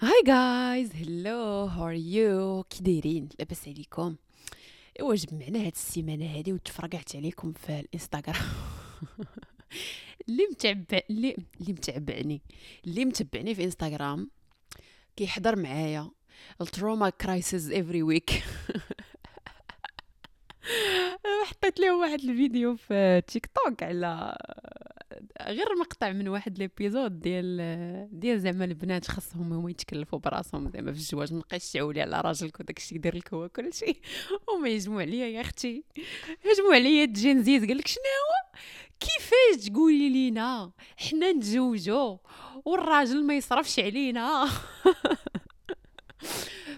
hi guys hello how are you كي دايرين لاباس عليكم ايوا جمعنا هاد السيمانه هادي وتفرقعت عليكم في الانستغرام اللي متعبع اللي اللي متعبعني اللي متبعني في انستغرام كيحضر معايا ال trauma crisis every week حطيت لهم واحد الفيديو في تيك توك على غير مقطع من واحد l'épisode ديال ديال زعما البنات خاصهم هما يتكلفوا براسهم زعما في الزواج مابقاش تعولي على راجلك وداك الشيء يدير لك هو كلشي هما يجمعوا عليا يا أختي يجمعوا عليا تجين زيز قال لك شنو هو؟ كيفاش تقولي لينا؟ حنا نتزوجوا والراجل ما يصرفش علينا.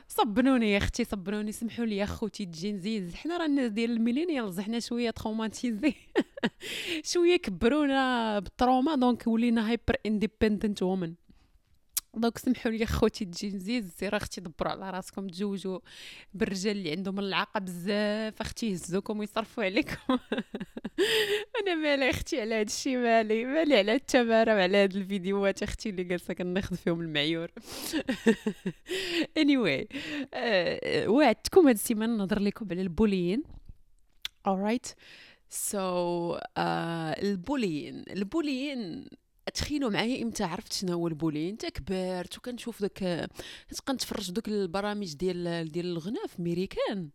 صبنوني يا أختي صبنوني سمحوا لي يا خوتي تجين حنا راه الناس ديال ال millennials حنا شوية traumatisés شوية كبرونا بال trauma. donc ولينا hyper independent women. donc سمحوا لي خوتي تجين سير أختي دبروا على راسكم. تزوجوا بالرجال اللي عندهم العاقه بزاف. أختي يهزوكم ويصرفوا عليكم. أنا مالي أختي على هذا الشيء مالي مالي على التمارة وعلى هاد الفيديوهات. أختي اللي جالسه كناخذ فيهم المعيور. Anyway, uh, وعدتكم هاد السيمانة. نهضر لكم على ال bullying. Alright. so so, uh, ال bullying ال bullying تخيلوا معايا إمتى عرفت شنو هو ال bullying؟ انت كبرت وكنشوف داك كنتبقى نتفرج دوك البرامج ديال ديال الغناء في ميريكان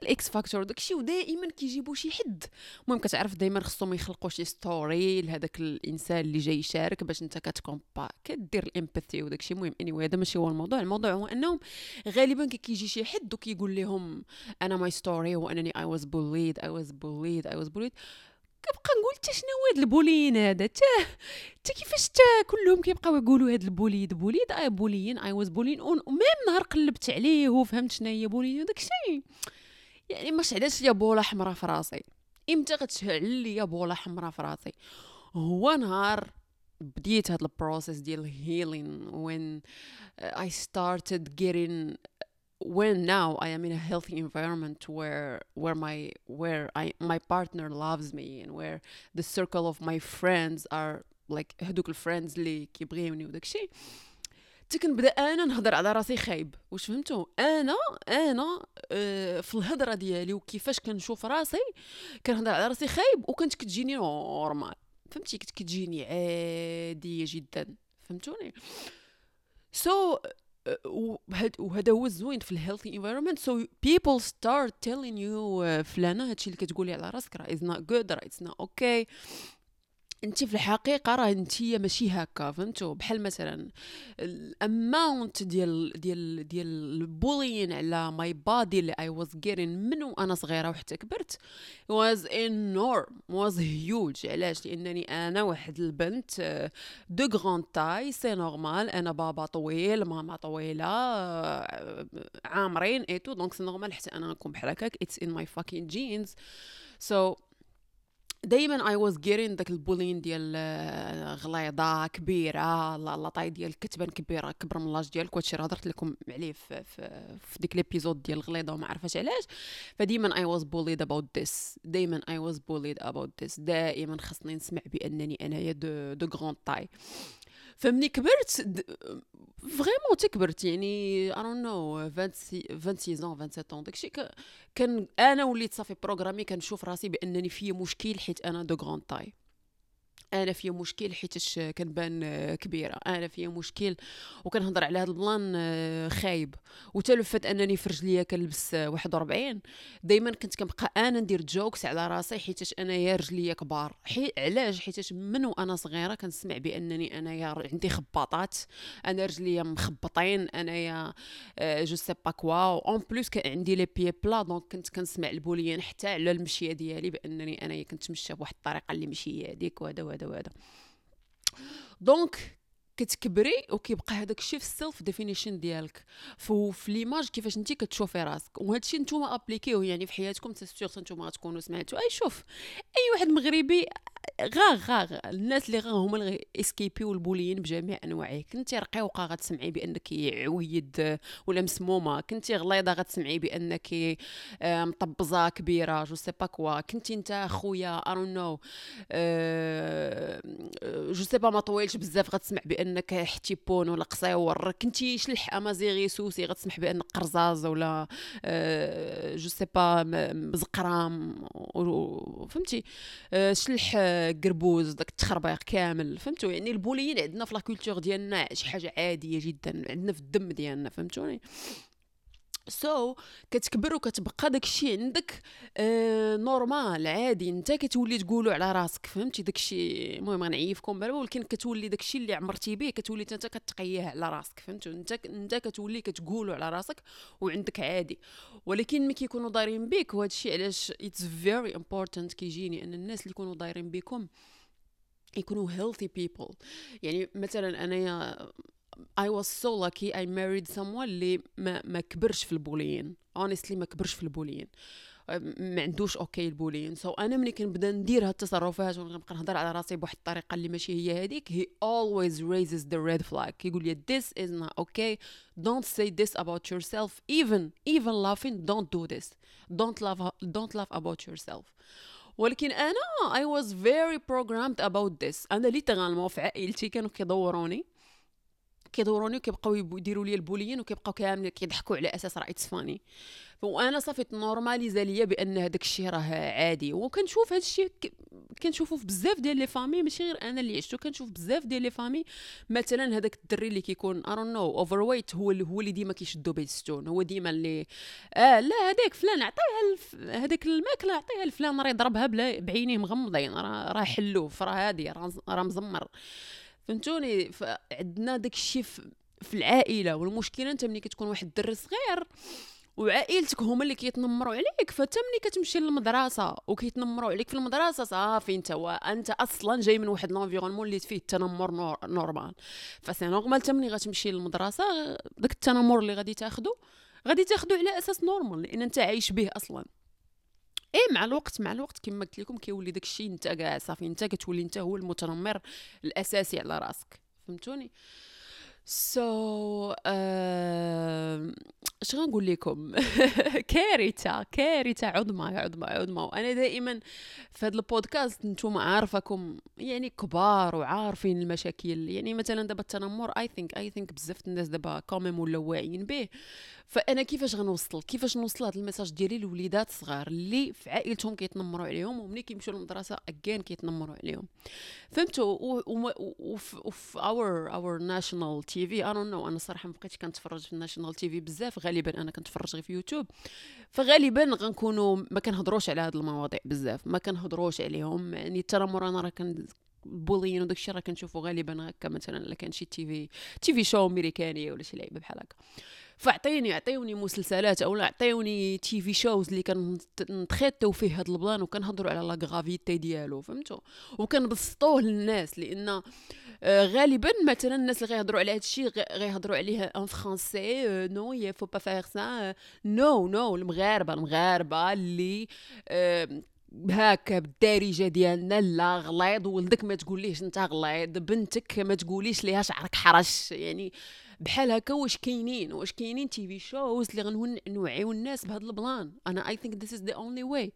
ديال X Factor داكشي ودائما كيجيبوا شي حد. المهم كتعرف دائما خصهم يخلقوا شي story لهذاك الإنسان اللي جاي يشارك باش انت كتكومبا كدير ال empathy وداكشي. المهم اني anyway هذا ماشي هو الموضوع. الموضوع هو أنهم غالبا كيجي شي حد وكيقول لهم أنا my story وأنني I was bullied I was bullied I was bullied كنبقى نقول حتى شنو هو هاد ال bullying هذا؟ حتى كيفاش حتى كلهم كيبقاو يقولوا هاد ال bullied؟ bullied I bullying I was bullying وميم نهار قلبت عليه وفهمت شنو هي bullying وداك الشيء يعني ما شعلاتش ليا بوله حمراء في راسي. إمتى غتشعل ليا بوله حمراء في راسي؟ هو نهار بديت هاد ال process ديال healing when I started getting when now I am in a healthy environment where where my where I my partner loves me and where the circle of my friends are like هذوك ال friends اللي كيبغيوني وداك الشيء حتى كنبدا أنا نهضر على راسي خايب. واش فهمتوا أنا أنا آه في الهضرة ديالي وكيفاش كنشوف راسي كنهضر على راسي خايب وكنت كتجيني normal. فهمتي؟ كنت كتجيني عادية جدا. فهمتوني؟ so, وهذا هو الزوين في ال healthy environment so people start telling you فلانة هادشي اللي كتقولي على راسك راه is not good راه it's not okay انت في الحقيقة راه انت ماشي هكا فهمتوا بحال مثلا ال amount ديال ديال ديال ال bullying على my body اللي I was hearing من وأنا صغيرة وحتى كبرت was énorme was huge علاش؟ لأنني أنا واحد البنت de grande taille c'est normal أنا بابا طويل ماما طويلة عامرين et tout donc c'est normal حتى أنا نكون بحال هكاك. it's in my fucking genes so دائما I was hearing داك ال bullying ديال آه، غليظة كبيرة la taille ديال الكتبان كبيرة كبر من l'âge ديالك وهادشي راه هضرت لكم عليه في, في, في ديك l'épisode ديال الغليظه وما عرفاش علاش. فديما I was bullied about this دائما I was bullied about this دائما خصني نسمع بأنني أنايا de de grande taille فمني كبرت vraiment تكبرت يعني I don't know 26 27 داكشي كان أنا وليت صافي programmée كنشوف راسي بأنني في مشكل حيت أنا de grande taille أنا فيا مشكل حيتاش كنبان كبيرة. أنا فيا مشكل وكنهضر على هذا ال plan آه، خايب. وتلفت أنني في رجليا كنلبس 41 دائما كنت كنبقى أنا ندير jokes على راسي حيتاش أنا يا رجليا كبار. حي... علاش؟ حيتاش من وأنا صغيرة كنسمع بأنني أنا يا عندي خباطات. أنا رجليا مخبطين أنا يا je sais pas quoi. En plus كان عندي les pieds plats. donc كنت كنسمع ال bullying حتى على المشية ديالي بأنني أنا كنت مشى بواحد الطريقة اللي ماشي هذيك وهذا وهذا. وهذا. donc كتكبري وكيبقى هذاك الشيء في ال self definition ديالك. في l'image كيفاش انت كتشوفي راسك. وهذا الشيء نتوما appliquيوه يعني في حياتكم sûr نتوما غتكونوا سمعتوا أي شوف. أي واحد مغربي غا غا الناس اللي غا هما اللي اسكيبيو البوليين بجميع أنواعه. كنتي رقيقة غتسمعي بأنك عويد ولا مسمومة. كنتي غليظة غتسمعي بأنك مطبزة كبيرة جو سي با كوا كنتي انت خويا ارون نو جو سي با ما طويلش بزاف غتسمع بأنك حتيبون ولا قصيور. كنتي شلح أمازيغي سوسي غتسمح بانك قرزاز ولا جو سي با مزقرام فهمتي؟ آه، شلح قربوز داك التخربيق كامل فهمتوا يعني البوليين عندنا في لا ديالنا شي حاجة عادية جدا عندنا في الدم ديالنا فهمتوني؟ سو so, كتكبر وكتبقى داكشي عندك آه نورمال عادي. انت كتولي تقولو على راسك فهمتي؟ داكشي المهم غنعيفكم برا ولكن كتولي داكشي اللي عمرتي به كتولي انت كتقيه على راسك فهمتوا انت انت كتولي كتقولو على راسك وعندك عادي. ولكن ملي كيكونوا دايرين بيك وهذا الشيء علاش it's very important كيجيني أن الناس اللي يكونوا دايرين بكم يكونوا healthy people. يعني مثلا أنايا I was so lucky I married someone اللي ما, ما كبرش في ال bullying honestly ما كبرش في ال bullying ما عندوش okay ال bullying so أنا ملي كنبدا ندير هاد التصرفات ونبقى نهضر على راسي بواحد الطريقة اللي ماشي هي هذيك he always raises the red flag كيقول لي this is not okay don't say this about yourself even even laughing don't do this don't laugh don't laugh about yourself ولكن أنا I was very programmed about this أنا littéralement في عائلتي كانوا كيدوروني كيدوروني وكيبقاو يديروا لي ال bullying وكيبقاو كامل كيضحكوا على أساس راه it's funny وأنا صافي normalisa ليا بأن هذاك الشيء راه عادي. وكنشوف هذا الشيء كنشوفو في بزاف ديال les familles ماشي غير أنا اللي عشتو كنشوف بزاف ديال les familles. مثلا هذاك الدري اللي كيكون I don't know overweight هو اللي هو اللي ديما كيشدو به الستون. هو ديما اللي آه لا هذاك فلان عطيها. هذاك الماكلة عطيها لفلان راه يضربها بعينيه مغمضين راه حلوف راه هادي راه مزمر. فهمتوني؟ فعندنا داك الشيء في العائله والمشكلة انت ملي كتكون واحد الدري صغير وعائلتك هما اللي كيتنمروا عليك. فانت ملي كتمشي للمدرسة وكيتنمروا عليك في المدرسة صافي انت انت أصلا جاي من واحد l'environnement اللي فيه التنمر normal. ف c'est normal انت ملي غتمشي للمدرسة داك التنمر اللي غادي تاخذو غادي تاخذو على أساس normal لأن انت عايش به أصلا. إيه مع الوقت مع الوقت كما قلت لكم كيولي داكشي انت كاع صافي انت كتولي انت هو المتنمر الأساسي على راسك فهمتوني؟ so, اش غنقول لكم؟ كارثة كارثة عظمى عظمى عظمى. وأنا دائما في هذا البودكاست نتوما عارفاكم يعني كبار وعارفين المشاكل. يعني مثلا دابا التنمر I think I think بزاف الناس دابا quand même ولاو واعيين به. فأنا كيفاش غنوصل؟ كيفاش نوصل هذا ال message ديالي لوليدات صغار اللي في عائلتهم كيتنمروا عليهم وملي كيمشيو للمدرسة اجين كيتنمروا عليهم. فهمتوا وفي our our national TV I know أنا صراحة ما بقيتش كنتفرج في ال national TV بزاف. غالبا أنا كنتفرج غير في يوتيوب فغالبا غنكونوا ما كنهضروش على هذه المواضيع بزاف. ما كنهضروش عليهم. يعني التنمر أنا راه bullying وداك الشيء راه كنشوفو غالبا هكا مثلا إلا كان شي TV TV show امريكاني ولا شي لعيبة بحال هكا. فاعطيني عطيوني مسلسلات أو عطيوني TV shows اللي كنتخيطوا فيه هاد ال plan وكنهضروا على la gravité ديالو فهمتوا وكنبسطوه للناس لأن آه، غالبا مثلا الناس اللي غيهضروا على هذا الشيء غيهضروا عليه en français non il faut pas faire ça no no المغاربة المغاربة اللي آه، هكا بالدارجة ديالنا لا غليظ ولدك ما تقوليش أنت غليظ بنتك ما تقوليش ليها شعرك حرش يعني بحال هكا واش كاينين واش كاينين TV shows اللي غنوعيو الناس بهذا ال plan. أنا I think this is the only way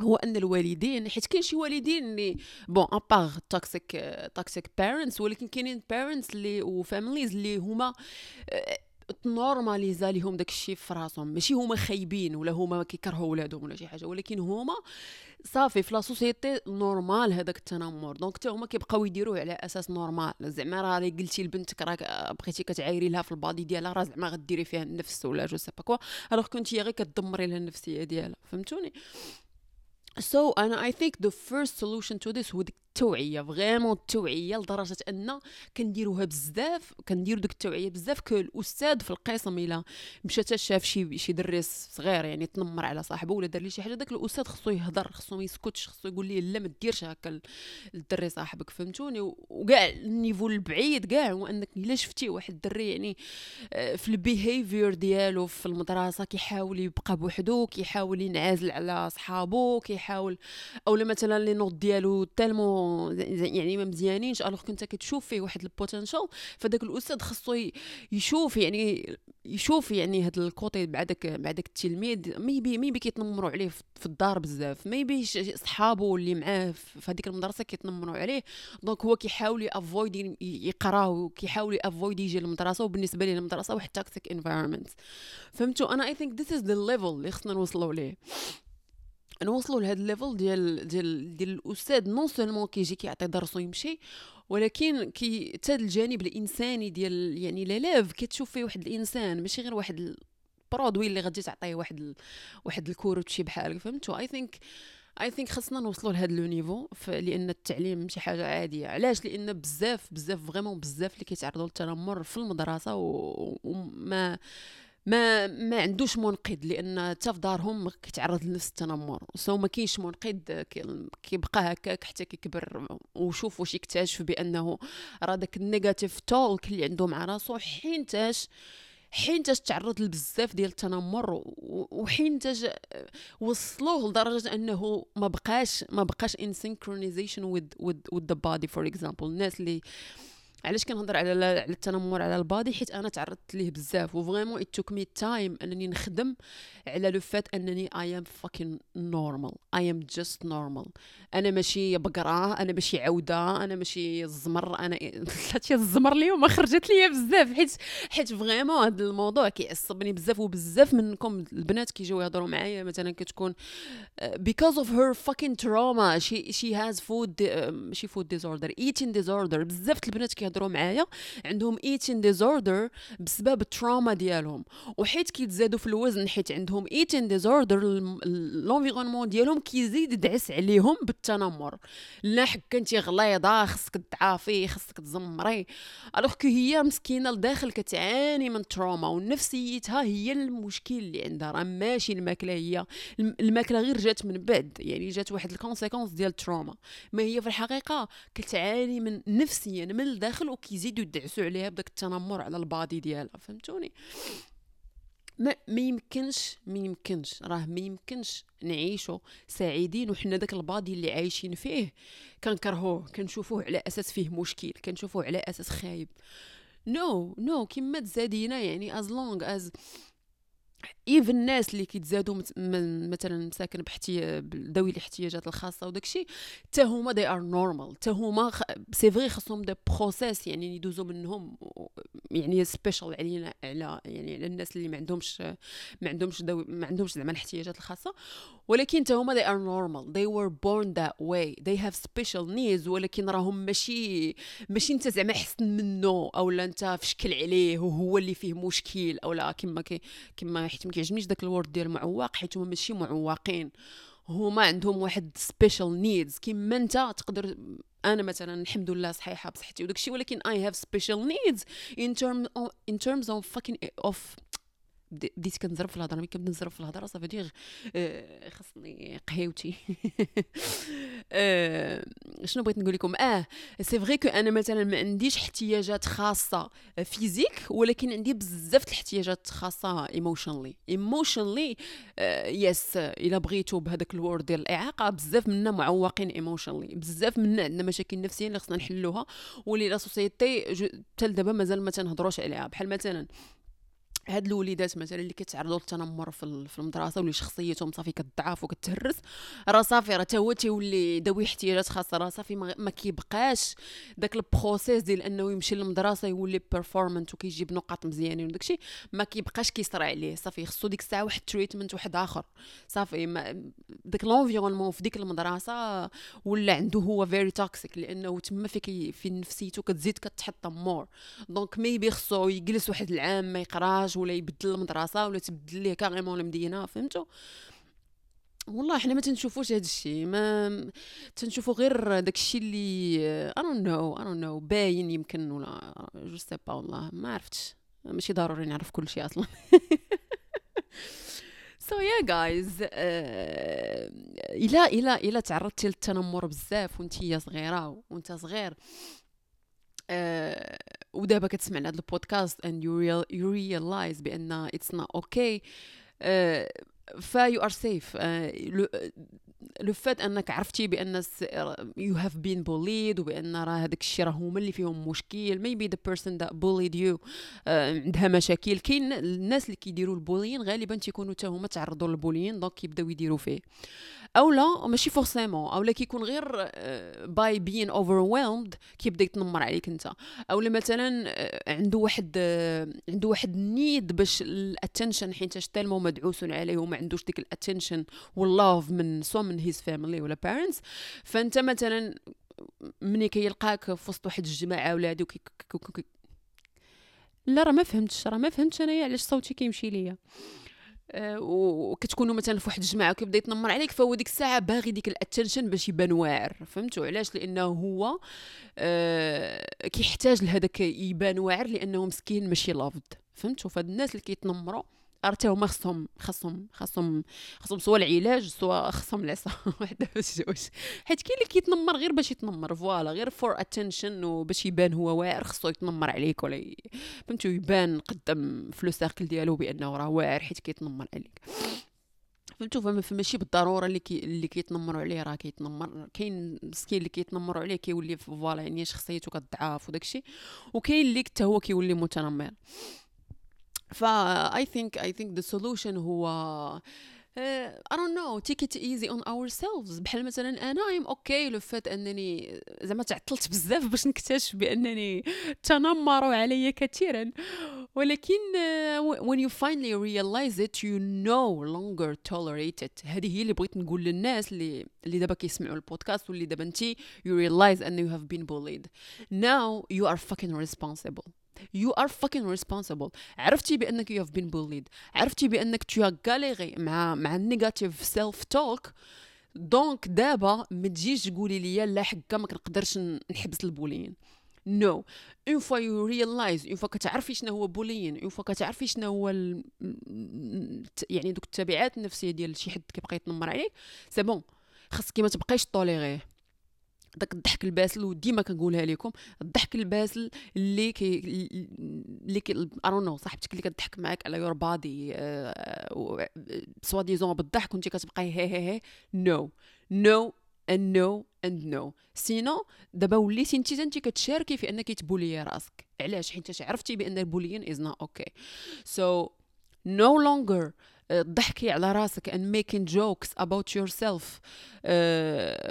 هو أن الوالدين حيت كاين شي والدين اللي bon à part toxic toxic parents ولكن كاينين parents اللي و families اللي هما آه، تنورماليزا ليهم داك الشيء في راسهم. ماشي هما خايبين ولا هما كيكرهوا ولادهم ولا شي حاجة ولكن هما صافي في la société normal هذاك التنمر. donc حتى هما كيبقاو يديروه على أساس normal. زعما راه قلتي لبنتك راك بغيتي كتعايري لها في ال body ديالها راه زعما غديري فيها النفس ولا je sais pas quoi alors كنتي غير كدمري لها النفسية ديالها فهمتوني؟ so أنا I think the first solution to هو ديك التوعيه vraiment التوعيه لدرجة أن كنديروها بزاف كنديروا ديك التوعية بزاف que الأستاذ في القسم إلا مشى شاف شي شي دريس صغير يعني تنمر على صاحبه ولا دار لي شي حاجة داك الأستاذ خصو يهضر خصو ما يسكتش خصو يقول ليه لا ما ديرش هكا الدري صاحبك فهمتوني؟ وكاع ال niveau البعيد كاع هو أنك إلا شفتي واحد الدري يعني آه، في ال behavior ديالو في المدرسة كيحاول يبقى بوحدو كيحاول ينعزل على صحابو كيحاول اولا مثلا les notes ديالو tellement يعني ما مزيانينش. alors كنت كتشوف فيه واحد ال potential فداك الأستاذ خصو يشوف يعني يشوف يعني هاد ال côté مع داك التلميذ. maybe maybe كيتنمروا عليه في الدار بزاف. maybe صحابو اللي معاه في هذيك المدرسة كيتنمروا عليه. donc هو كيحاول ي avoid يقراو كيحاول ي avoid يجي للمدرسة وبالنسبة ليه المدرسة واحد toxic environment فهمتوا أنا I think this is the level اللي خصنا نوصلوا ليه. نوصلوا لهذا ال level ديال ديال ديال الأستاذ non seulement كيجي كيعطي درس ويمشي ولكن كي حتى الجانب الإنساني ديال يعني l'élève كتشوف فيه واحد الإنسان ماشي غير واحد ال produit اللي غادي تعطيه واحد ال... واحد ال cours وتمشي بحالك فهمتوا؟ I think I think خصنا نوصلوا لهذا le niveau لأن التعليم شي حاجة عادية. علاش؟ لأن بزاف بزاف vraiment بزاف اللي كيتعرضوا للتنمر في المدرسة وما ما ما عندوش منقذ لأن حتى في دارهم كيتعرض لنفس التنمر. so ما كاينش منقذ كيبقى هكاك حتى كيكبر وشوف واش يكتشف بأنه راه داك ال negative talk اللي عنده مع راسو حينتاش حينتاش تعرض لبزاف ديال التنمر وحينتاش وصلوه لدرجة أنه ما بقاش ما بقاش in synchronization with with with the body. For example الناس اللي علاش كنهضر على على التنمر على ال body؟ حيت أنا تعرضت ليه بزاف و vraiment it took me time أنني نخدم على le fait أنني I am fucking normal I am just normal أنا ماشي بقرة أنا ماشي عودة أنا ماشي الزمر أنا هادشي الزمر اليوم خرجت ليا بزاف. حيت حيت vraiment هذا الموضوع كيعصبني بزاف وبزاف منكم البنات كيجيو يهضروا معايا مثلا كتكون because of her fucking trauma. She she has food ماشي food disorder eating disorder. بزاف البنات كيهضروا معايا عندهم eating disorder بسبب ال trauma ديالهم. وحيت كيتزادوا في الوزن حيت عندهم eating disorder l'environnement ديالهم كيزيد يدعس عليهم بالتنمر. لا انت غليظة خصك تضعافي خصك تزمري. alors que هي مسكينة لداخل كتعاني من trauma ونفسيتها هي المشكل اللي عندها. راه ماشي الماكلة هي. الماكلة غير جات من بعد يعني جات واحد ال conséquence ديال ال trauma ما هي في الحقيقة كتعاني من نفسيا من الداخل وكيزيدوا يدعسوا عليها بداك التنمر على ال body ديالها فهمتوني؟ ما ما يمكنش ما يمكنش راه ما يمكنش نعيشوا سعيدين وحنا داك ال body اللي عايشين فيه كنكرهوه كنشوفوه على أساس فيه مشكل كنشوفوه على أساس خايب. no no, no no, كما تزادينا يعني as long as even الناس اللي كيتزادوا مثلا مساكن بحتي ذوي الاحتياجات الخاصة وداك الشيء حتى هما they are normal حتى هما c'est vrai خصهم des process يعني يدوزوا منهم يعني special علينا على يعني على الناس اللي ما عندهمش ما عندهمش ما عندهمش زعما الاحتياجات الخاصة. ولكن حتى هما they are normal. They were born that way. They have special needs. ولكن راهم ماشي ماشي انت زعما احسن منه. أو لا انت في شكل عليه وهو اللي فيه مشكل. أو لا كما كما حيت كيعجبنيش داك ال word ديال معوق حيت هما ماشي معوقين. هما عندهم واحد special needs كيما انت تقدر أنا مثلا الحمد لله صحيحة بصحتي وداك الشيء ولكن I have special needs in term in terms of fucking of بديت كنزرب في الهضرة ملي كنبدا نزرب في الهضرة صافي دير آه خصني قهيوتي. آه شنو بغيت نقول لكم؟ آه c'est vrai que أنا مثلا ما عنديش احتياجات خاصة physique ولكن عندي بزاف الاحتياجات خاصة emotionally emotionally yes إلا بغيتو بهذاك ال word ديال الإعاقة بزاف منا معوقين emotionally بزاف منا عندنا مشاكل نفسيه اللي خصنا نحلوها واللي la société حتى دابا مازال ما تنهضروش عليها. بحال مثلا هاد الوليدات مثلا اللي كيتعرضوا للتنمر في المدرسة واللي شخصيتهم صافي كتضعف وكتهرس. راه صافي راه هو تيولي ذوي احتياجات خاصة راه صافي ما كيبقاش داك ال process ديال انه يمشي للمدرسة يولي performante وكيجيب نقاط مزيانين وداكشي ما كيبقاش كيصرى عليه. صافي خصو ديك الساعة واحد treatment واحد آخر. صافي ما داك l'environnement في ديك المدرسة ولا عنده هو very toxic لأنه تما في في نفسيته كتزيد كتحطم mort donc maybe خصو يجلس واحد العام ما يقراش ولا يبدل المدرسة ولا تبدل ليه carrément المدينة فهمتوا والله حنا ما تنشوفوش هذا الشيء ما تنشوفو غير داك الشيء اللي know I don't know باين يمكن ولا je sais pas والله ما عرفتش ماشي ضروري نعرف كل شيء أصلا. so yeah جايز إلى إلى إلى تعرضتي للتنمر بزاف وانت صغيرة وانت صغير uh, ودابا كتسمع هذا البودكاست and you, real, you realize بأن it's not okay. Uh, if you are, سي لو فات أنك عرفتي بأن you have been bullied وبأن راه هذاك الشيء راه هما اللي فيهم مشكل. maybe the person that bullied you عندها مشاكل. كاين الناس اللي كيديروا ال bullying غالبا تيكونوا حتى هما تعرضوا لل bullying donc كيبداو يديروا فيه. أو لا ماشي forcément أو لا كيكون غير by being overwhelmed كيبدا يتنمر عليك أنت. أو مثلا آه، عنده واحد آه، عنده واحد نيد باش ال attention حيت تالمو مدعوس عليه وما عندوش ديك ال attention وال love من سو من his family ولا parents فأنت مثلا ملي كيلقاك في وسط واحد الجماعة ولا هادو لا راه ما فهمتش راه ما فهمتش أنايا علاش صوتي كيمشي ليا. وكتكونوا مثلا في واحد الجماعة وكيبدا يتنمر عليك فهو ديك الساعة باغي ديك ال attention باش يبان واعر فهمتوا؟ علاش؟ لأنه هو آه كيحتاج لهذاك يبان واعر لأنه مسكين ماشي loved فهمتوا؟ فهاد الناس اللي كيتنمروا حتى هما خصهم خصهم خصهم خصهم سوا العلاج سوا خصهم العصا. جوج حيت كاين اللي كيتنمر غير باش يتنمر voilà غير for attention وباش يبان هو واعر خصو يتنمر عليك ولا ي... فهمتو يبان قدام في le cercle ديالو بأنه راه واعر حيت كيتنمر عليك. فهمتوا؟ فماشي بالضرورة اللي كي اللي كيتنمروا عليه راه كيتنمر. كاين مسكين اللي كيتنمروا عليه كيولي voilà يعني شخصيته كتضعف وداكشي وكاين اللي حتى هو كيولي متنمر. ف I think I think the solution هو uh, I don't know take it easy on ourselves بحال مثلا انا I'm okay لو فات انني زعما تعطلت بزاف باش نكتشف بانني تنمروا علي كثيرا ولكن uh, when you finally realize it you no longer tolerate it هذه هي اللي بغيت نقول للناس اللي اللي دابا كيسمعوا البودكاست واللي دابا انت you realize ان you have been bullied now you are fucking responsible you are fucking responsible. عرفتي بأنك you have been bullied. عرفتي بأنك as galéré مع مع ال negative self talk donc دابا ما تجيش تقولي لي لا حكا ما كنقدرش نحبس ال bullying no une fois you realize une fois كتعرفي شنو هو bullying une fois كتعرفي شنو هو ال... يعني دوك التبعات النفسية ديال شي حد كيبقى يتنمر عليك c'est bon خاصك ما تبقايش tolérer داك الضحك الباسل وديما كنقولها لكم الضحك الباسل اللي كي اللي كي no صاحبتك اللي كتضحك معاك على your body soi-disant بالضحك وانت كتبقاي هي هي هي no no and no and no. sinon دابا وليتي انت انت كتشاركي في انك تبولي راسك. علاش؟ حيت عرفتي بأن ال bullying is not okay so no longer تضحكي على راسك and making jokes about yourself. uh,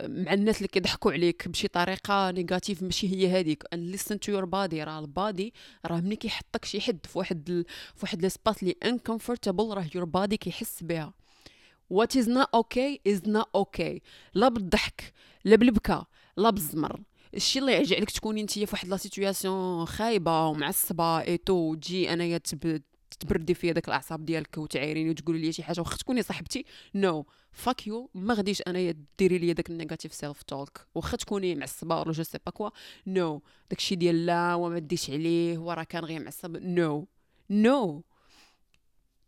مع الناس اللي كيضحكوا عليك بشي طريقة négative ماشي هي هذيك. And listen to your body راه ال body راه ملي كيحطك شي حد في واحد ال... في واحد l'espace اللي uncomfortable راه your body كيحس بها. What is not okay is not okay. لا بالضحك لا بالبكا لا بالزمر. الشيء اللي يعجبك تكوني انت في واحد la situation خايبة ومعصبة et tout وتجي أنايا تبردي فيا داك الأعصاب ديالك وتعايريني وتقولي لي شي حاجة واخا تكوني صاحبتي. no fuck you ما غاديش أنايا ديري لي داك ال negative self talk واخا تكوني معصبة ولا je sais pas quoi no داكشي ديال لا وما ديش عليه وراه كان غير معصب. no no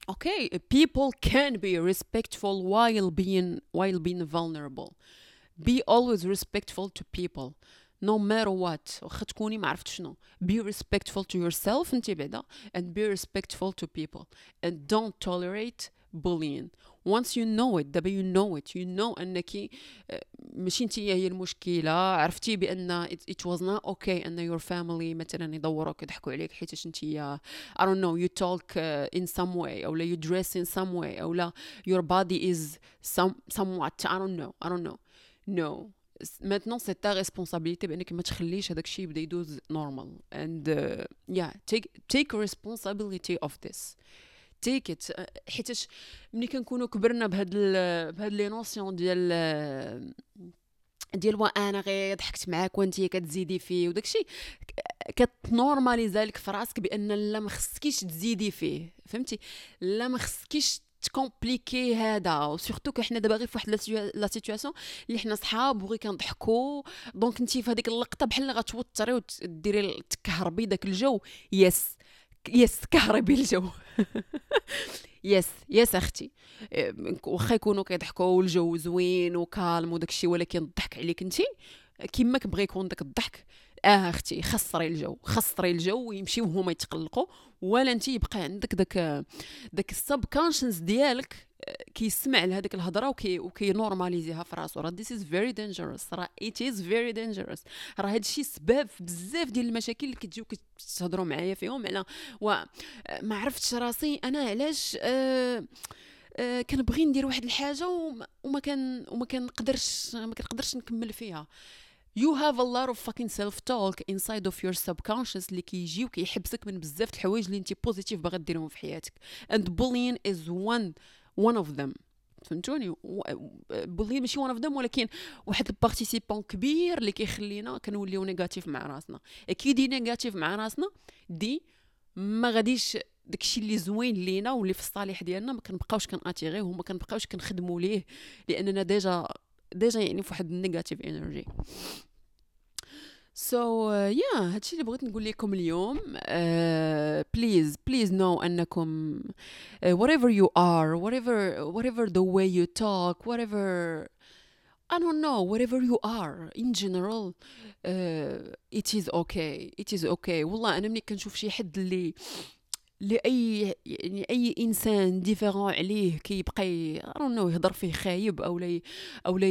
okay. People can be respectful while being while being vulnerable. Be always respectful to people. no matter what واخا تكوني ما عرفت شنو be respectful to yourself انت بعدا ah, and be respectful to people. And don't tolerate bullying. Once you know it دابا you know it you know انك ماشي انت هي المشكله عرفتي بان it, it was not okay and then your family مثلا يدوروك يضحكوا عليك حيت انت I don't know you talk eh, in some way او you dress in some way او your body is some somewhat I don't know I don't know. No. Maintenant c'est ta responsabilité بإنك ما تخليش هذاك الشيء يبدأ يدوز normal and uh, yeah take take of this. take it حيتاش ملي كنكونوا كبرنا بهاد ال بهاد les notions ديال ديال وأنا غير ضحكت معاك وأنت كتزيدي فيه وداك الشيء كت normalisa لك في راسك بأن لا ما خصكيش تزيدي فيه. فهمتي؟ لا ما خصكيش ت compliquer هذا. و surtout كحنا دابا غير في واحد la situation اللي حنا صحاب وغير كنضحكوا. donc انت في هذيك اللقطة بحال غتوتري وديري تكهربي داك الجو. yes yes كهربي الجو. yes yes أختي. واخا يكونوا كيضحكوا والجو زوين و calme وداك الشيء ولكن الضحك عليك انت. كيما كبغي يكون داك الضحك. آه أختي خسري الجو خسري الجو ويمشيو هما يتقلقوا ولا أنت يبقى عندك داك داك السب conscience ديالك كيسمع لهذيك الهضرة وكي وكي normaliz يها في راسو. راه this is very dangerous راه it is very dangerous راه هذا الشيء سبب في بزاف ديال المشاكل اللي كتجيو كتهضروا معايا فيهم. على و ما عرفتش راسي أنا علاش أه أه كنبغي ندير واحد الحاجة وما كان وما كنقدرش ما كنقدرش نكمل فيها. You have a lot of fucking self talk inside of your subconscious اللي كيجي وكيحبسك من بزاف الحوايج اللي انت positive باغا ديرهم في حياتك. And bullying is one one of them. فهمتوني؟ bully ماشي one of them ولكن واحد ال participant كبير اللي كيخلينا كنوليو négatif مع راسنا. كي دي négatif مع راسنا دي ما غاديش داكشي اللي زوين لينا واللي في الصالح ديالنا ما كنبقاوش كن attir يه وما كنبقاوش كنخدموا ليه لأننا déjà déjà يعني في واحد ال negative energy so yeah uh, هادشي اللي بغيت نقول لكم اليوم please please know أنكم whatever you are whatever whatever the way you talk whatever I don't know, whatever you are, in general, uh, it is okay, it is okay. والله أنا ملي كنشوف شي حد اللي لأي يعني أي إنسان différent عليه كيبقى نو يهضر فيه خايب أو لا أو لا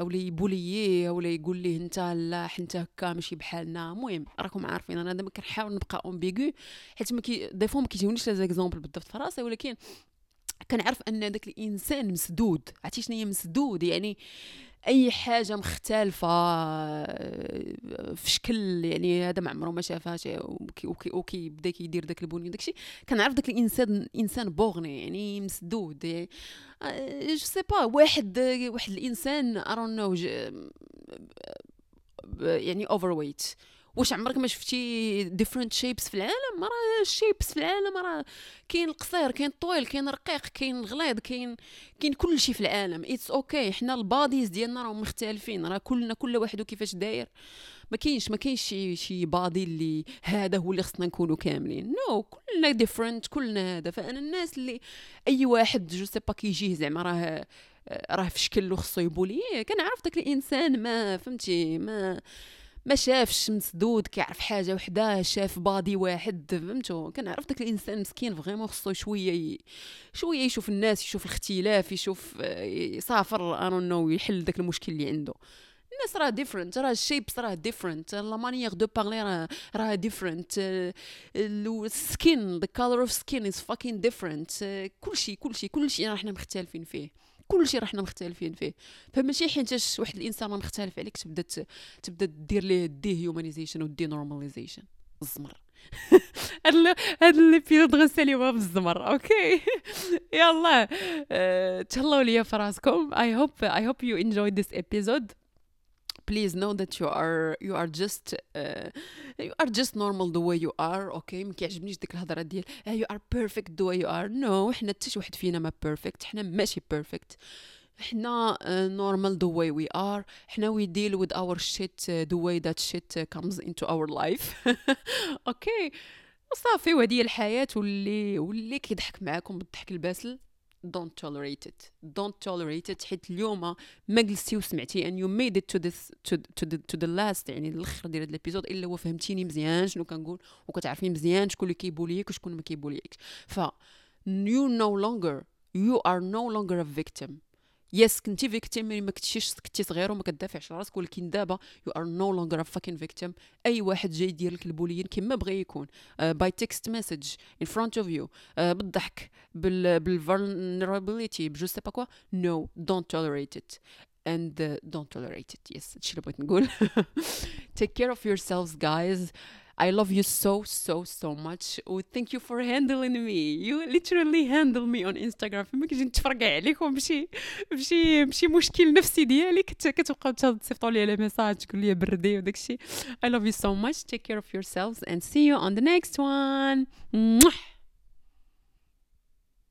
أو لا يي bully ه أو لا يقول ليه أنت لا حنت هكا ماشي بحالنا. المهم راكم عارفين أنا دابا كنحاول نبقى ambigu حيت ما كي des fois ما كيجيونيش les exemples بالضبط في راسي ولكن كنعرف أن داك الإنسان مسدود. عرفتي شنو هي مسدود؟ يعني أي حاجة مختلفة آه، في شكل يعني هذا ما عمره ما شافها وكي وكي بدا كيدير داك البني داكشي كنعرف داك الإنسان إنسان borné يعني مسدود يعني je sais pas واحد واحد الإنسان ارون نو يعني overweight واش عمرك ما شفتي different shapes في العالم؟ راه ال shapes في العالم راه كاين القصير كاين الطويل كاين الرقيق كاين الغليظ كاين كاين كل شيء في العالم. it's okay okay. حنا ال bodies ديالنا راهم مختلفين. راه كلنا كل واحد وكيفاش داير. ما كاينش ما كاينش شي شي body اللي هذا هو اللي خصنا نكونوا كاملين. no no. كلنا different كلنا هذا. فأنا الناس اللي أي واحد je sais pas كيجيه زعما راه راه في شكل خصو ي bully ه كنعرف داك الإنسان ما فهمتي ما ما شافش مسدود كيعرف حاجة وحدة شاف body واحد فهمتوا كنعرف داك الإنسان مسكين vraiment خصو شوية شوية يشوف الناس يشوف الاختلاف يشوف آه، يسافر أنا نو يحل داك المشكل اللي عنده. الناس راه different راه ال shapes راه different la manière de parler راه راه different ال skin the color of skin is fucking different كلشي كلشي كلشي راه حنا مختلفين فيه. كل شيء رحنا مختلفين فيه. فماشي حيتاش واحد الإنسان مختلف عليك تبدا تبدأ دير ليه dehumanization و denormalization الزمر. هاد ال episode غنساليوها بالزمر okay؟ يلا. أه تهلاو ليا في راسكم. I hope I hope you enjoy this episode please know that you are you are just uh, you are just normal the way you are اوكي ما كيعجبنيش ديك الهضره ديال uh, you are perfect the way you are no حنا حتى شي واحد فينا ما perfect حنا ماشي perfect حنا uh, normal the way we are حنا we deal with our shit uh, the way that shit uh, comes into our life اوكي صافي وهذه الحياه واللي واللي كيضحك معاكم بالضحك الباسل don't tolerate it. Don't tolerate it. حيت اليوم ما جلستي وسمعتي and you made it to this to, to the to the last يعني الأخر ديال هذا ال episode إلا هو فهمتيني مزيان شنو كنقول وكتعرفي مزيان شكون اللي كي bully ك وشكون ما كي bully كش ف you no longer you are no longer a victim. yes كنتي victim ما كنتيش كنتي صغير وما كتدافعش على راسك ولكن دابا you are no longer a fucking victim أي واحد جاي يدير لك ال bullying كما بغى يكون. by text message in front of you بالضحك بال بال vulnerability ب je sais pas quoi. no don't tolerate it uh, don't tolerate it. Yes هادشي اللي بغيت نقول. Take care of yourselves guys. I love you so so so much و thank you for handling me you literally handle me on Instagram فما كنجي نتفرقع عليكم بشي بشي بشي مشكل نفسي ديالي كنت كتبقاو تصيفطوا لي ميساج تقول لي بردي وداك الشيء I love you so much take care of yourselves and see you on the next one